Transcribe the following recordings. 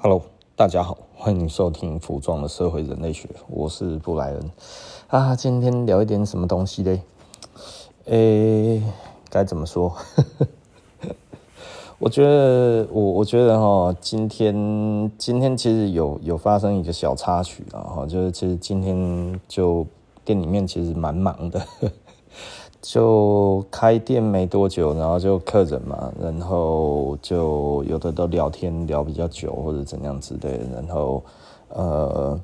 Hello，大家好，欢迎收听服装的社会人类学，我是布莱恩啊。今天聊一点什么东西嘞？诶，该怎么说？我觉得，我我觉得哈，今天今天其实有有发生一个小插曲啊，就是其实今天就店里面其实蛮忙的。就开店没多久，然后就客人嘛，然后就有的都聊天聊比较久或者怎样之类的，然后呃，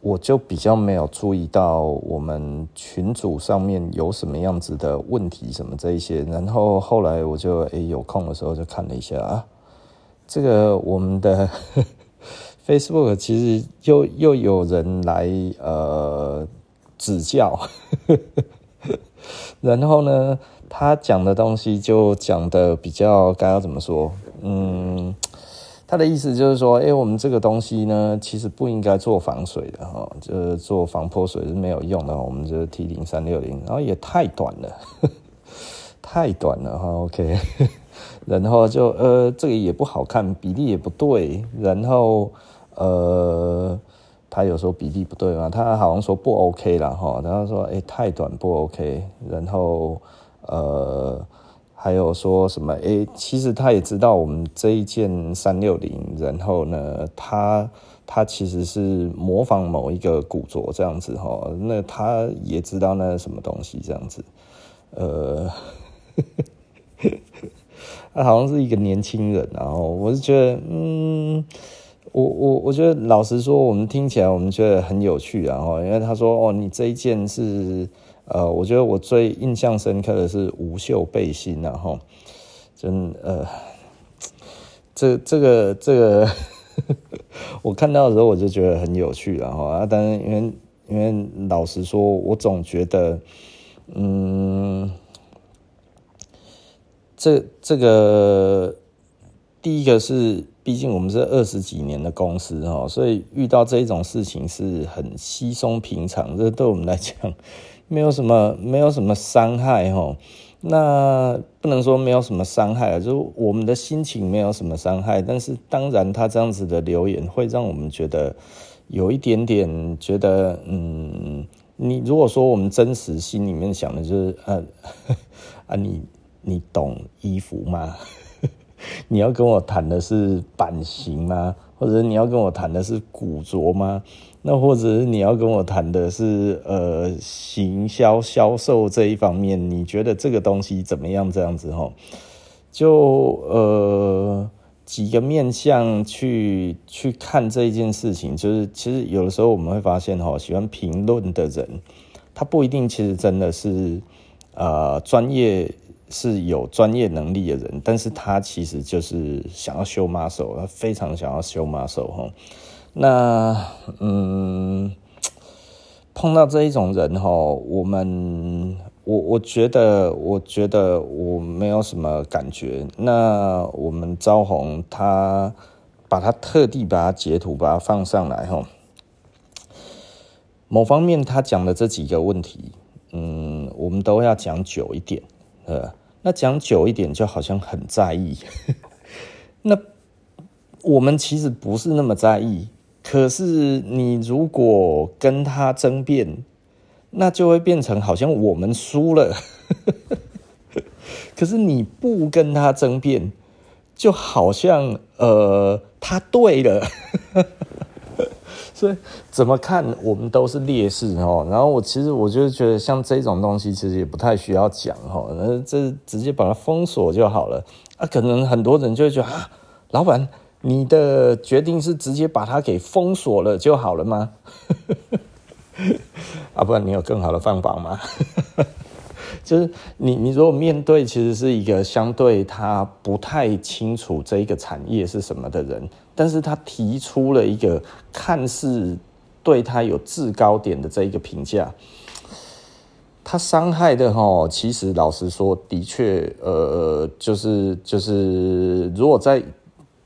我就比较没有注意到我们群组上面有什么样子的问题什么这一些，然后后来我就诶有空的时候就看了一下啊，这个我们的 Facebook 其实又又有人来呃指教。然后呢，他讲的东西就讲的比较该要怎么说？嗯，他的意思就是说，哎，我们这个东西呢，其实不应该做防水的哈，就是做防泼水是没有用的。我们就是 T 零三六零，然后也太短了，太短了哈。OK，然后就呃，这个也不好看，比例也不对，然后呃。他有时候比例不对嘛，他好像说不 OK 啦哈，然后说哎、太短不 OK，然后呃还有说什么哎、其实他也知道我们这一件三六零，然后呢他他其实是模仿某一个古着这样子哈，那他也知道那是什么东西这样子，呃，他好像是一个年轻人，然后我是觉得嗯。我我我觉得老实说，我们听起来我们觉得很有趣，然后因为他说哦，你这一件是呃，我觉得我最印象深刻的是无袖背心，然后真呃，这这个这个 我看到的时候我就觉得很有趣，然后啊，但是因为因为老实说，我总觉得嗯，这这个第一个是。毕竟我们是二十几年的公司哈，所以遇到这种事情是很稀松平常，这对我们来讲没有什么没有什么伤害哈。那不能说没有什么伤害啊，就是我们的心情没有什么伤害。但是当然，他这样子的留言会让我们觉得有一点点觉得，嗯，你如果说我们真实心里面想的就是，啊 啊，你你懂衣服吗？你要跟我谈的是版型吗？或者你要跟我谈的是古着吗？那或者是你要跟我谈的是呃行销销售这一方面？你觉得这个东西怎么样？这样子吼，就呃几个面向去去看这件事情，就是其实有的时候我们会发现吼，喜欢评论的人，他不一定其实真的是呃专业。是有专业能力的人，但是他其实就是想要修 muscle，他非常想要修 muscle 哈。那嗯，碰到这一种人哈，我们我我觉得我觉得我没有什么感觉。那我们招红他把他特地把他截图把它放上来哈。某方面他讲的这几个问题，嗯，我们都要讲久一点，呃。那讲久一点，就好像很在意。那我们其实不是那么在意。可是你如果跟他争辩，那就会变成好像我们输了。可是你不跟他争辩，就好像呃他对了。所以怎么看我们都是劣势哦。然后我其实我就觉得像这种东西其实也不太需要讲哈，那这直接把它封锁就好了啊。可能很多人就会觉得啊，老板你的决定是直接把它给封锁了就好了吗？啊，不然你有更好的方法吗？就是你你如果面对其实是一个相对他不太清楚这一个产业是什么的人。但是他提出了一个看似对他有制高点的这一个评价，他伤害的齁，其实老实说，的确，呃，就是就是，如果在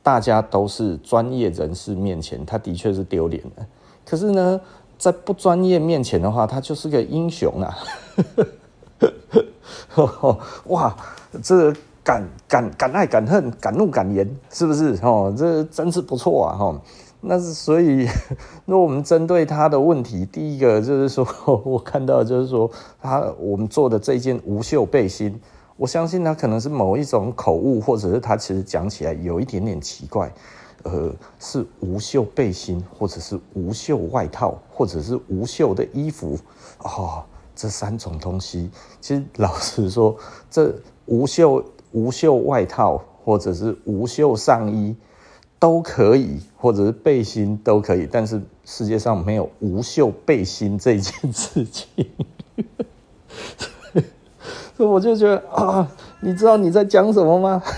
大家都是专业人士面前，他的确是丢脸的。可是呢，在不专业面前的话，他就是个英雄啊！哇，这。敢敢敢爱敢恨，敢怒敢言，是不是？哦，这真是不错啊！哈，那是所以，那我们针对他的问题，第一个就是说，我看到就是说，他我们做的这件无袖背心，我相信他可能是某一种口误，或者是他其实讲起来有一点点奇怪。呃，是无袖背心，或者是无袖外套，或者是无袖的衣服，哦，这三种东西，其实老实说，这无袖无袖外套或者是无袖上衣都可以，或者是背心都可以，但是世界上没有无袖背心这件事情，所以我就觉得啊，你知道你在讲什么吗？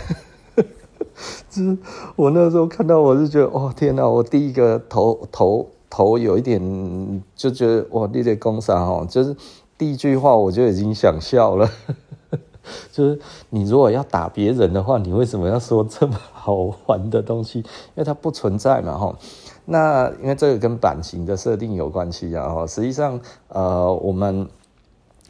是我那时候看到，我是觉得，哦天哪！我第一个头头头有一点就觉得，哇，你这工商哦，就是第一句话我就已经想笑了。就是你如果要打别人的话，你为什么要说这么好玩的东西？因为它不存在嘛，哈。那因为这个跟版型的设定有关系啊，哈。实际上，呃，我们。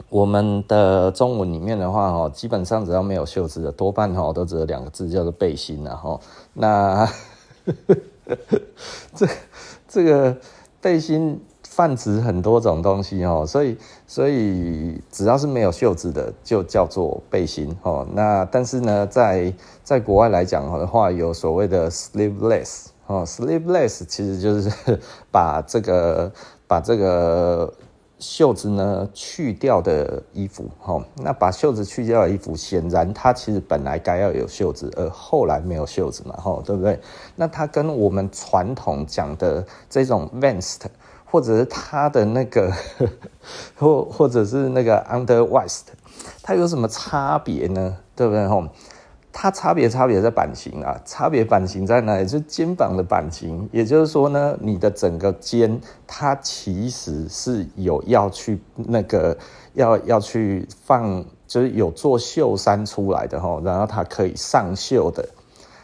我们的中文里面的话，哈，基本上只要没有袖子的，多半哈都只有两个字，叫做背心，然后那 这这个背心泛指很多种东西哦，所以所以只要是没有袖子的，就叫做背心哦。那但是呢，在在国外来讲的话，有所谓的 sleeveless 哦，sleeveless 其实就是把这个把这个。袖子呢去掉的衣服，哦，那把袖子去掉的衣服，显然它其实本来该要有袖子，而后来没有袖子嘛，哈，对不对？那它跟我们传统讲的这种 vest，或者是它的那个，或或者是那个 underwest，它有什么差别呢？对不对？吼。它差别差别在版型啊，差别版型在哪里？就是肩膀的版型，也就是说呢，你的整个肩它其实是有要去那个要要去放，就是有做袖衫出来的吼，然后它可以上袖的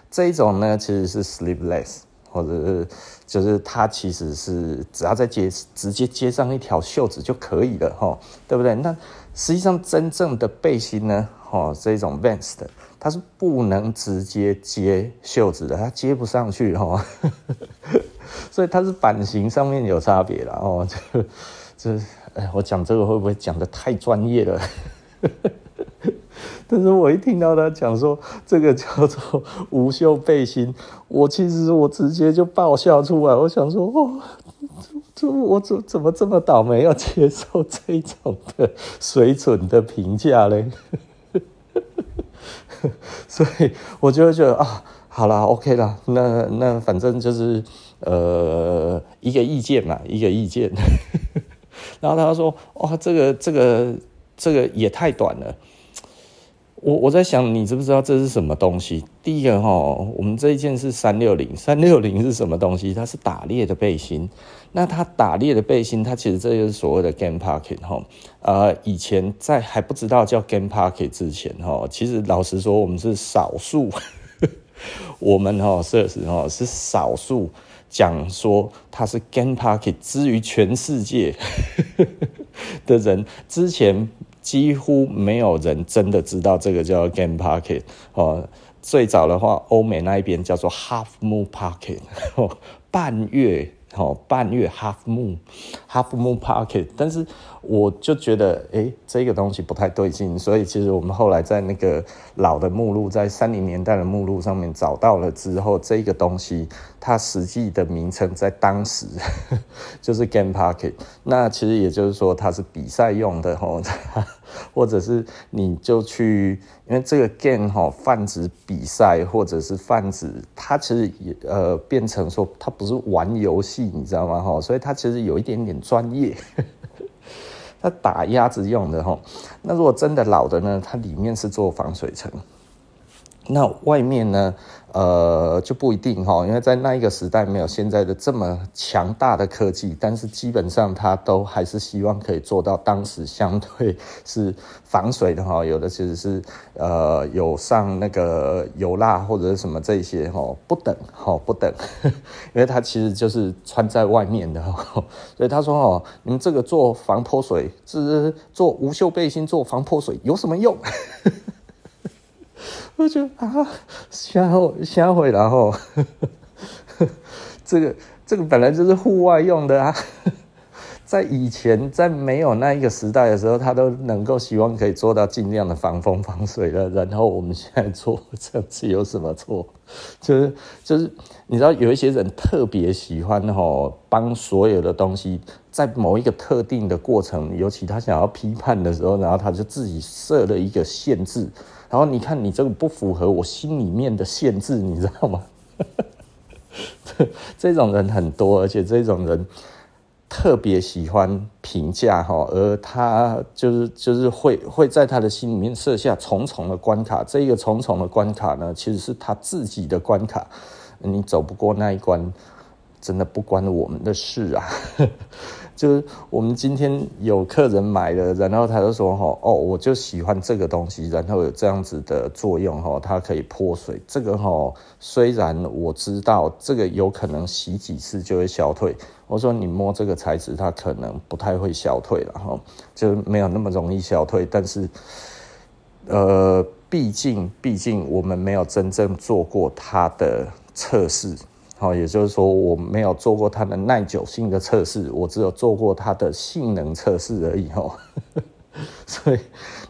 这一种呢，其实是 sleeveless，或者是就是它其实是只要再接直接接上一条袖子就可以了哈，对不对？那实际上真正的背心呢，哦，这种 vans 的。它是不能直接接袖子的，它接不上去哈，所以它是版型上面有差别了哦。这这，哎，我讲这个会不会讲得太专业了？但是我一听到他讲说这个叫做无袖背心，我其实我直接就爆笑出来。我想说，哦，这我怎怎么这么倒霉，要接受这种的水准的评价嘞？所以我就觉得啊，好啦，OK 啦，那那反正就是呃一个意见嘛，一个意见。然后他说，哇，这个这个这个也太短了。我我在想，你知不知道这是什么东西？第一个哈，我们这一件是三六零，三六零是什么东西？它是打猎的背心。那它打猎的背心，它其实这就是所谓的 game pocket 哈。呃，以前在还不知道叫 game pocket 之前哈，其实老实说，我们是少数，我们哈设施哈是少数讲说它是 game pocket 之于全世界 的人之前。几乎没有人真的知道这个叫 game pocket 哦。最早的话，欧美那一边叫做 half moon pocket 哦，半月。哦，半月 half moon half moon pocket，但是我就觉得，哎、欸，这个东西不太对劲，所以其实我们后来在那个老的目录，在三零年代的目录上面找到了之后，这个东西它实际的名称在当时 就是 game pocket，那其实也就是说它是比赛用的哦。或者是你就去，因为这个 game 哈泛指比赛，或者是泛指它其实也呃变成说它不是玩游戏，你知道吗？哈，所以它其实有一点点专业，它打鸭子用的哈。那如果真的老的呢，它里面是做防水层，那外面呢？呃，就不一定哈，因为在那一个时代没有现在的这么强大的科技，但是基本上它都还是希望可以做到当时相对是防水的哈。有的其实是呃有上那个油蜡或者是什么这些哈，不等哈不等，因为它其实就是穿在外面的哈。所以他说哦，你们这个做防泼水，是做无袖背心做防泼水有什么用？我就啊，下回下回，然 后这个这个本来就是户外用的啊。在以前，在没有那一个时代的时候，他都能够希望可以做到尽量的防风防水的。然后我们现在做这样子有什么错？就是就是，你知道有一些人特别喜欢吼，帮所有的东西在某一个特定的过程，尤其他想要批判的时候，然后他就自己设了一个限制。然后你看，你这个不符合我心里面的限制，你知道吗？这种人很多，而且这种人。特别喜欢评价哈，而他就是就是会会在他的心里面设下重重的关卡。这个重重的关卡呢，其实是他自己的关卡。你走不过那一关，真的不关我们的事啊。就是我们今天有客人买了，然后他就说：“，哦，我就喜欢这个东西，然后有这样子的作用，哈，它可以泼水。这个哈，虽然我知道这个有可能洗几次就会消退，我说你摸这个材质，它可能不太会消退了，哈，就没有那么容易消退。但是，呃，毕竟毕竟我们没有真正做过它的测试。”好，也就是说，我没有做过它的耐久性的测试，我只有做过它的性能测试而已。哦，所以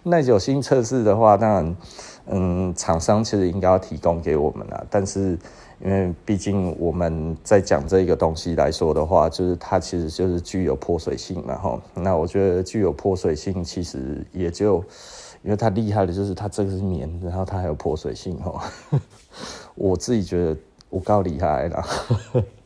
耐久性测试的话，当然，嗯，厂商其实应该要提供给我们啦。但是，因为毕竟我们在讲这个东西来说的话，就是它其实就是具有泼水性嘛。哈，那我觉得具有泼水性，其实也就因为它厉害的就是它这个是棉，然后它还有泼水性。哈，我自己觉得。我告厉害了，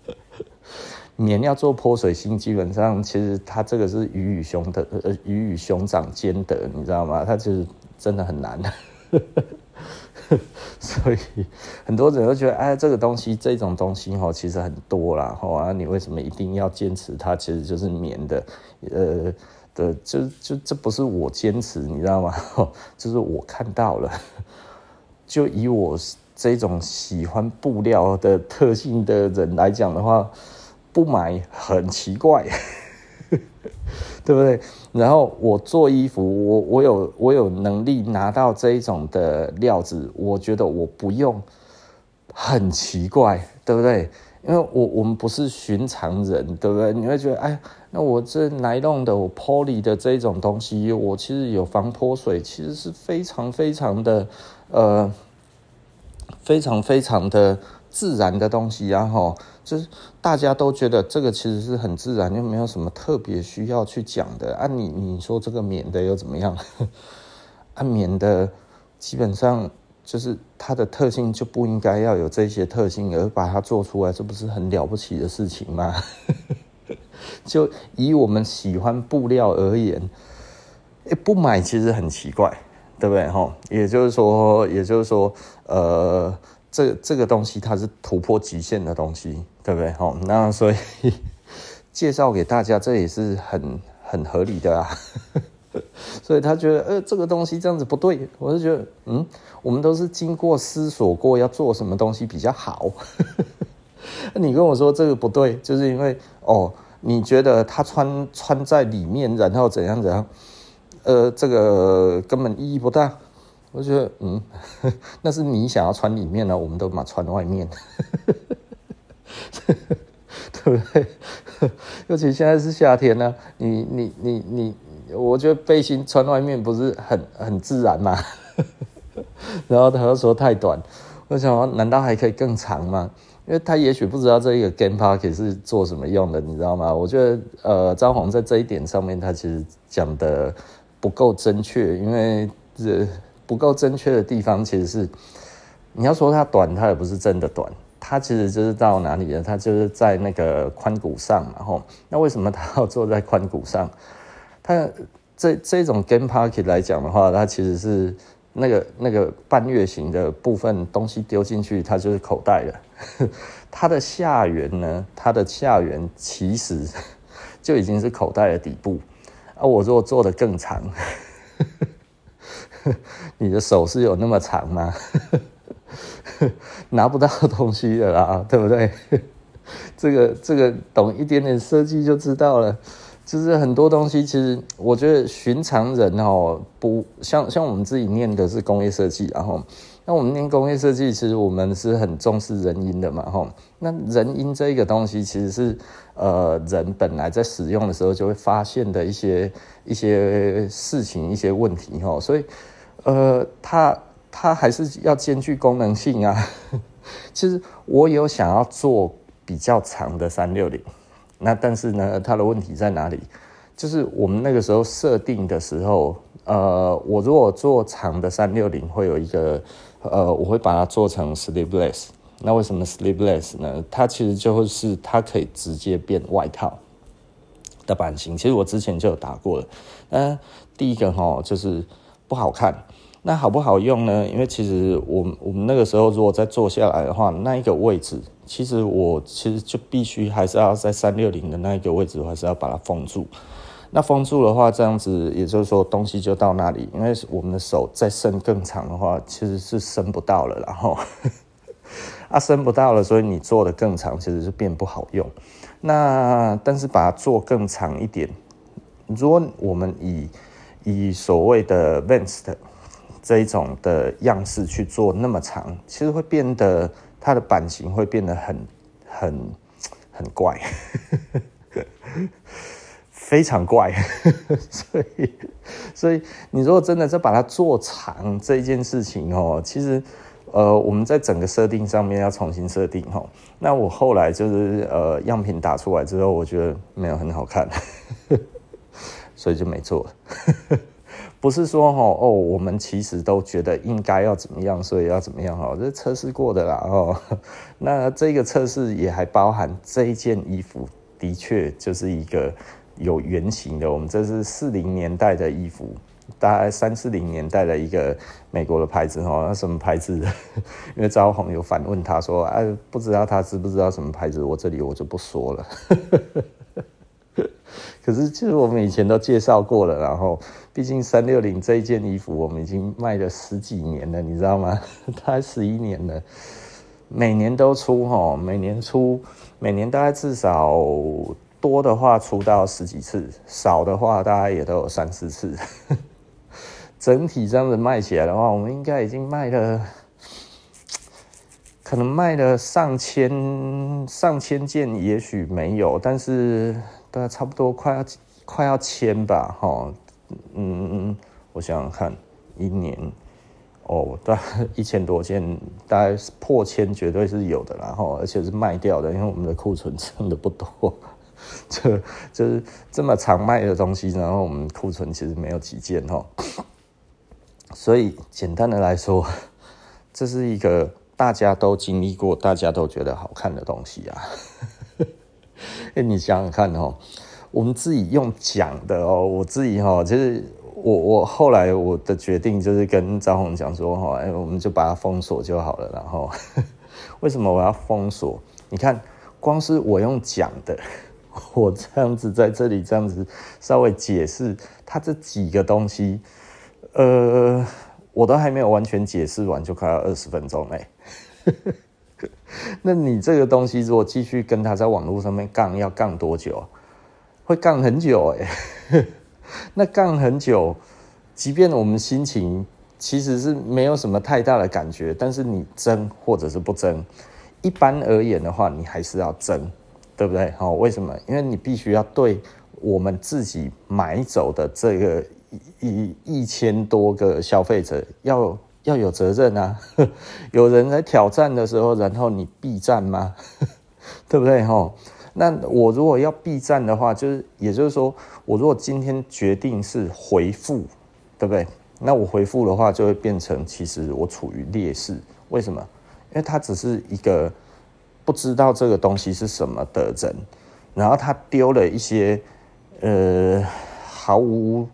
棉要做泼水性，基本上其实它这个是鱼与熊的，呃，鱼与熊掌兼得，你知道吗？它其实真的很难，所以很多人都觉得，哎，这个东西这种东西哈，其实很多啦，哈啊，你为什么一定要坚持它？其实就是棉的，呃的，就就这不是我坚持，你知道吗？就是我看到了，就以我。这种喜欢布料的特性的人来讲的话，不买很奇怪，对不对？然后我做衣服，我我有我有能力拿到这一种的料子，我觉得我不用很奇怪，对不对？因为我我们不是寻常人，对不对？你会觉得，哎，那我这来弄的，我 poly 的这种东西，我其实有防泼水，其实是非常非常的呃。非常非常的自然的东西啊，哈，就是大家都觉得这个其实是很自然，又没有什么特别需要去讲的啊。你你说这个棉的又怎么样？啊，棉的基本上就是它的特性就不应该要有这些特性，而把它做出来，这不是很了不起的事情吗？就以我们喜欢布料而言，欸，不买其实很奇怪。对不对？哈，也就是说，也就是说，呃，这这个东西它是突破极限的东西，对不对？哈，那所以介绍给大家，这也是很很合理的啊。所以他觉得，呃，这个东西这样子不对，我就觉得，嗯，我们都是经过思索过要做什么东西比较好。你跟我说这个不对，就是因为哦，你觉得他穿穿在里面，然后怎样怎样。呃，这个根本意义不大。我觉得，嗯，那是你想要穿里面呢，我们都嘛穿外面，对不对？尤其现在是夏天呢，你你你你，我觉得背心穿外面不是很很自然吗？然后他又说太短，我想说，难道还可以更长吗？因为他也许不知道这个 game park 是做什么用的，你知道吗？我觉得，呃，张宏在这一点上面，他其实讲的。不够正确，因为这不够正确的地方，其实是你要说它短，它也不是真的短，它其实就是到哪里呢？它就是在那个髋骨上，然后那为什么它要坐在髋骨上？它这这种 game pocket 来讲的话，它其实是那个那个半月形的部分东西丢进去，它就是口袋了。它的下缘呢，它的下缘其实 就已经是口袋的底部。啊，我如果做得更长，你的手是有那么长吗？拿不到东西的啦，对不对？这个这个懂一点点设计就知道了。就是很多东西，其实我觉得寻常人哦，不像像我们自己念的是工业设计，然后那我们念工业设计，其实我们是很重视人因的嘛，吼。那人因这一个东西，其实是呃人本来在使用的时候就会发现的一些一些事情、一些问题，吼。所以呃，它它还是要兼具功能性啊。其实我有想要做比较长的三六零，那但是呢，它的问题在哪里？就是我们那个时候设定的时候，呃，我如果做长的三六零，会有一个，呃，我会把它做成 sleeveless。那为什么 sleeveless 呢？它其实就是它可以直接变外套的版型。其实我之前就有打过了。嗯，第一个齁就是不好看。那好不好用呢？因为其实我们我们那个时候如果再坐下来的话，那一个位置，其实我其实就必须还是要在三六零的那一个位置，我还是要把它封住。那封住的话，这样子也就是说东西就到那里，因为我们的手再伸更长的话，其实是伸不到了，然后 啊伸不到了，所以你做的更长，其实是变不好用。那但是把它做更长一点，如果我们以以所谓的 Vans 这一种的样式去做那么长，其实会变得它的版型会变得很很很怪。非常怪，所以，所以你如果真的在把它做长这件事情哦，其实，呃，我们在整个设定上面要重新设定哦。那我后来就是呃样品打出来之后，我觉得没有很好看，所以就没做。不是说哈哦，我们其实都觉得应该要怎么样，所以要怎么样哈，这测试过的啦哦。那这个测试也还包含这一件衣服，的确就是一个。有原型的，我们这是四零年代的衣服，大概三四零年代的一个美国的牌子哦，那什么牌子？因为招红有反问他说：“哎，不知道他知不知道什么牌子？”我这里我就不说了。可是其实我们以前都介绍过了，然后毕竟三六零这一件衣服，我们已经卖了十几年了，你知道吗？大概十一年了，每年都出哈，每年出，每年大概至少。多的话出到十几次，少的话大概也都有三四次。整体这样子卖起来的话，我们应该已经卖了，可能卖了上千上千件，也许没有，但是大概差不多快要快要千吧，哈，嗯，我想想看，一年哦，大概一千多件，大概破千绝对是有的，然后而且是卖掉的，因为我们的库存真的不多。就就是这么常卖的东西，然后我们库存其实没有几件哈，所以简单的来说，这是一个大家都经历过、大家都觉得好看的东西啊。哎，你想想看哦，我们自己用讲的哦，我自己哈，就是我我后来我的决定就是跟张宏讲说哈，哎，我们就把它封锁就好了。然后 为什么我要封锁？你看，光是我用讲的。我这样子在这里这样子稍微解释，它这几个东西，呃，我都还没有完全解释完，就快要二十分钟嘞。那你这个东西如果继续跟他在网络上面杠，要杠多久？会杠很久哎。那杠很久，即便我们心情其实是没有什么太大的感觉，但是你争或者是不争，一般而言的话，你还是要争。对不对？好，为什么？因为你必须要对我们自己买走的这个一一千多个消费者要要有责任啊！有人来挑战的时候，然后你避战吗？对不对？哈，那我如果要避战的话，就是也就是说，我如果今天决定是回复，对不对？那我回复的话，就会变成其实我处于劣势。为什么？因为它只是一个。不知道这个东西是什么的人，然后他丢了一些呃毫无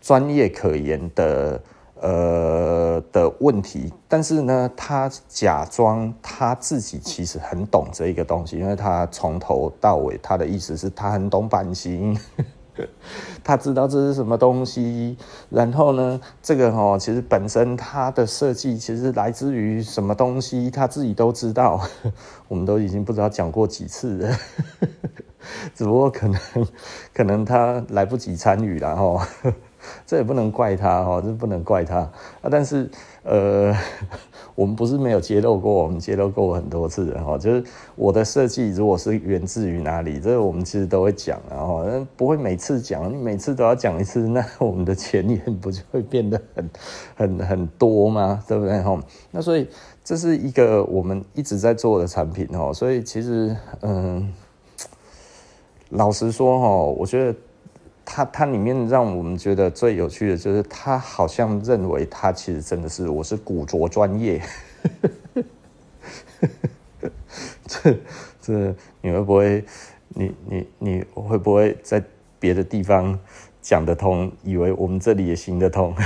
专业可言的呃的问题，但是呢，他假装他自己其实很懂这一个东西，因为他从头到尾他的意思是他很懂版型。他知道这是什么东西，然后呢，这个哦，其实本身它的设计其实来自于什么东西，他自己都知道，我们都已经不知道讲过几次了，只不过可能可能他来不及参与，然后这也不能怪他哈，这不能怪他。啊。但是呃，我们不是没有揭露过，我们揭露过很多次的哈。就是我的设计如果是源自于哪里，这个我们其实都会讲，然后不会每次讲，你每次都要讲一次，那我们的前言不就会变得很 很很多吗？对不对哈？那所以这是一个我们一直在做的产品哈。所以其实嗯，老实说哈，我觉得。它它里面让我们觉得最有趣的就是，他好像认为他其实真的是我是古着专业，这这你会不会你你你会不会在别的地方讲得通，以为我们这里也行得通？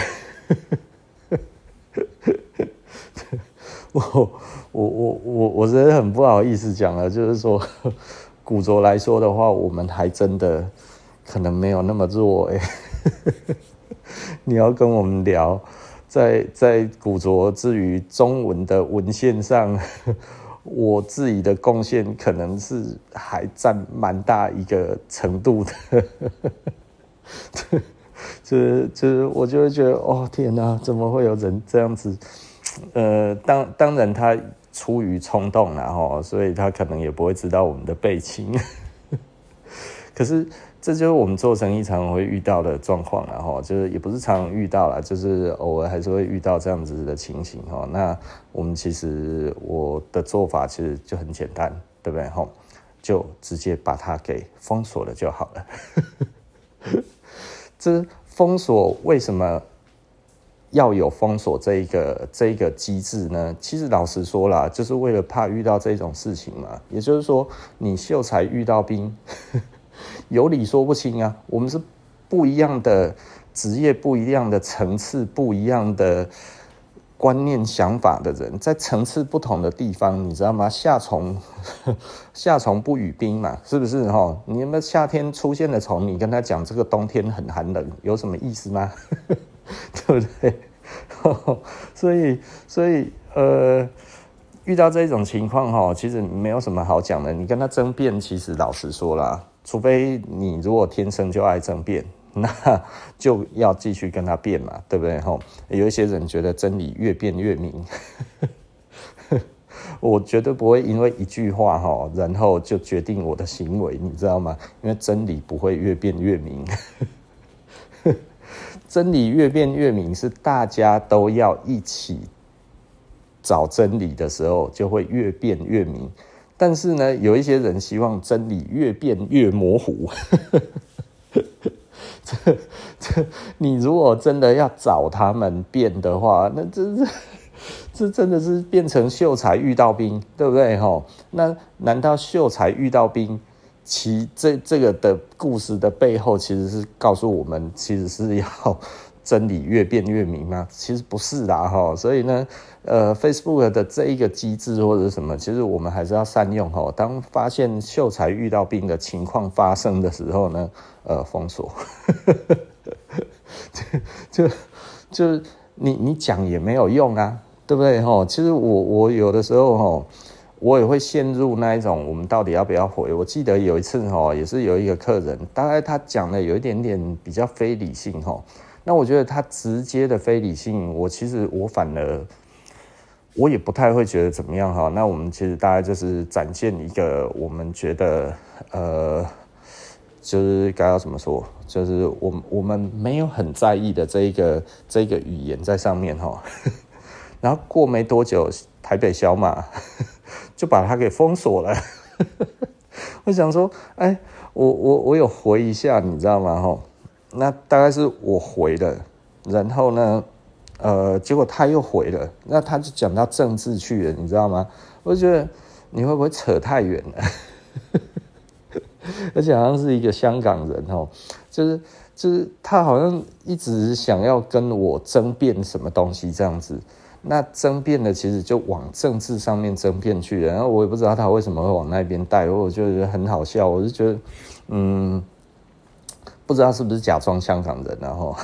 我我我我我真的很不好意思讲了，就是说 古着来说的话，我们还真的。可能没有那么弱哎，你要跟我们聊，在在古着至于中文的文献上，我自己的贡献可能是还占蛮大一个程度的，就是就是我就会觉得哦天哪，怎么会有人这样子？呃，当当然他出于冲动然后，所以他可能也不会知道我们的背景，可是。这就是我们做生意常常会遇到的状况，然后就是也不是常遇到啦，就是偶尔还是会遇到这样子的情形哈。那我们其实我的做法其实就很简单，对不对？哈，就直接把它给封锁了就好了。这封锁为什么要有封锁这一个这一个机制呢？其实老实说啦，就是为了怕遇到这种事情嘛。也就是说，你秀才遇到兵。有理说不清啊！我们是不一样的职业，不一样的层次，不一样的观念、想法的人，在层次不同的地方，你知道吗？夏虫，夏虫不语冰嘛，是不是？哈，你有没有夏天出现的虫？你跟他讲这个冬天很寒冷，有什么意思吗？对不对？所以，所以，呃。遇到这种情况哈，其实没有什么好讲的。你跟他争辩，其实老实说啦，除非你如果天生就爱争辩，那就要继续跟他辩嘛，对不对？哈，有一些人觉得真理越辩越明，我绝对不会因为一句话哈，然后就决定我的行为，你知道吗？因为真理不会越辩越明，真理越辩越明是大家都要一起。找真理的时候，就会越辩越明。但是呢，有一些人希望真理越辩越模糊。这这，你如果真的要找他们辩的话，那这这这真的是变成秀才遇到兵，对不对？哈，那难道秀才遇到兵，其这这个的故事的背后，其实是告诉我们，其实是要。真理越辩越明吗？其实不是啦，哈。所以呢，呃，Facebook 的这一个机制或者什么，其实我们还是要善用哈。当发现秀才遇到兵的情况发生的时候呢，呃，封锁。就就，就你你讲也没有用啊，对不对？哈，其实我我有的时候哈，我也会陷入那一种，我们到底要不要回？我记得有一次哈，也是有一个客人，大概他讲的有一点点比较非理性哈。那我觉得他直接的非理性，我其实我反而我也不太会觉得怎么样哈。那我们其实大概就是展现一个我们觉得呃，就是该要怎么说，就是我我们没有很在意的这一个这一个语言在上面哈。然后过没多久，台北小马 就把它给封锁了。我想说，哎，我我我有回一下，你知道吗？哈。那大概是我回了，然后呢，呃，结果他又回了，那他就讲到政治去了，你知道吗？我就觉得你会不会扯太远了？而且好像是一个香港人哦，就是就是他好像一直想要跟我争辩什么东西这样子，那争辩的其实就往政治上面争辩去了，然后我也不知道他为什么会往那边带，我就觉得很好笑，我就觉得嗯。不知道是不是假装香港人，然后，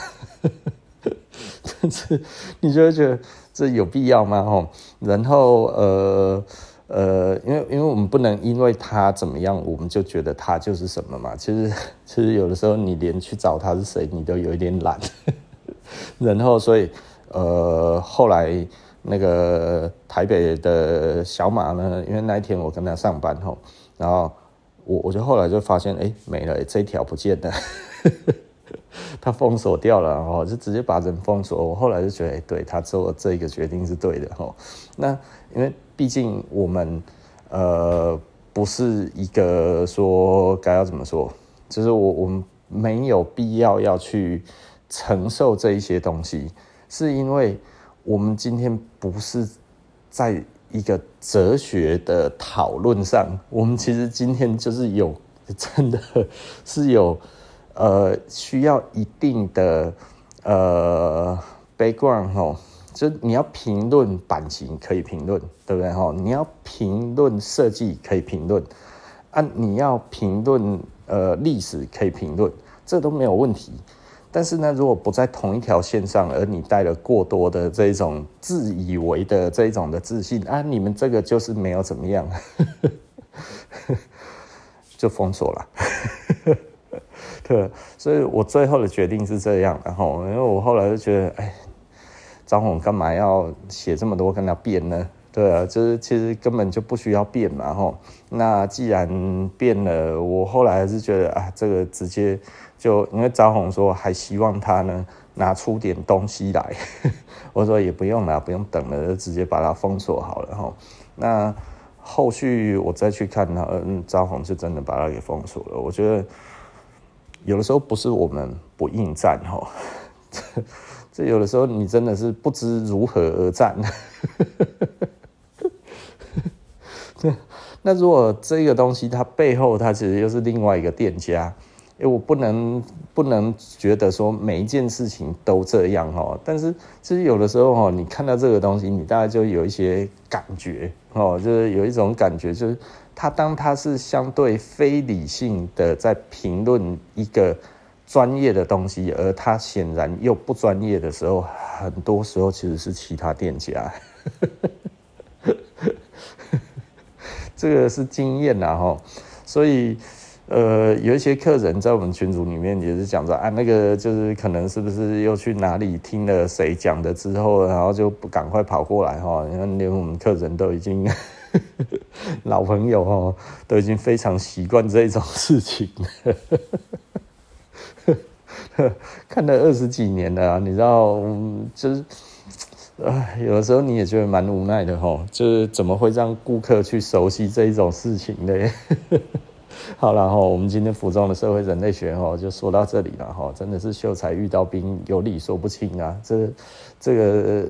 但是你就会觉得这有必要吗？吼然后呃呃，因为因为我们不能因为他怎么样，我们就觉得他就是什么嘛。其实 其实有的时候你连去找他是谁，你都有一点懒。然后所以呃后来那个台北的小马呢，因为那一天我跟他上班吼，然后我我就后来就发现，哎，没了，这一条不见了。他封锁掉了，然后就直接把人封锁。我后来就觉得，哎，对，他做这个决定是对的，哈。那因为毕竟我们呃不是一个说该要怎么说，就是我我们没有必要要去承受这一些东西，是因为我们今天不是在一个哲学的讨论上，我们其实今天就是有真的是有。呃，需要一定的呃 background 哦，就你要评论版型可以评论，对不对哈？你要评论设计可以评论，啊，你要评论呃历史可以评论，这都没有问题。但是呢，如果不在同一条线上，而你带了过多的这种自以为的这种的自信啊，你们这个就是没有怎么样，就封锁了。所以我最后的决定是这样，然后因为我后来就觉得，哎，张宏干嘛要写这么多跟他变呢？对啊，就是其实根本就不需要变嘛，吼。那既然变了，我后来还是觉得啊，这个直接就因为张宏说还希望他呢拿出点东西来，我说也不用了，不用等了，就直接把它封锁好了，吼。那后续我再去看他，嗯，张宏是真的把它给封锁了，我觉得。有的时候不是我们不应战哈，这有的时候你真的是不知如何而战。那如果这个东西它背后它其实又是另外一个店家，我不能不能觉得说每一件事情都这样哈。但是其实有的时候哈，你看到这个东西，你大概就有一些感觉哦，就是有一种感觉就是。他当他是相对非理性的在评论一个专业的东西，而他显然又不专业的时候，很多时候其实是其他店家。这个是经验呐，哈。所以，呃，有一些客人在我们群组里面也是讲着啊，那个就是可能是不是又去哪里听了谁讲的之后，然后就不赶快跑过来哈？你看，连我们客人都已经。老朋友哦，都已经非常习惯这种事情了，看了二十几年了，你知道，就是，有的时候你也觉得蛮无奈的哈，就是怎么会让顾客去熟悉这一种事情呢？好了哈，我们今天服装的社会人类学哈，就说到这里了哈，真的是秀才遇到兵，有理说不清啊，这这个。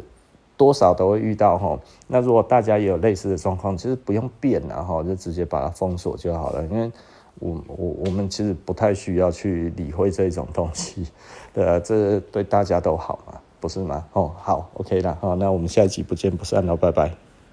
多少都会遇到哈，那如果大家也有类似的状况，其实不用变了哈，就直接把它封锁就好了。因为我我我们其实不太需要去理会这种东西，对，这对大家都好嘛，不是吗？哦，好，OK 了，好，那我们下一集不见不散了，拜拜。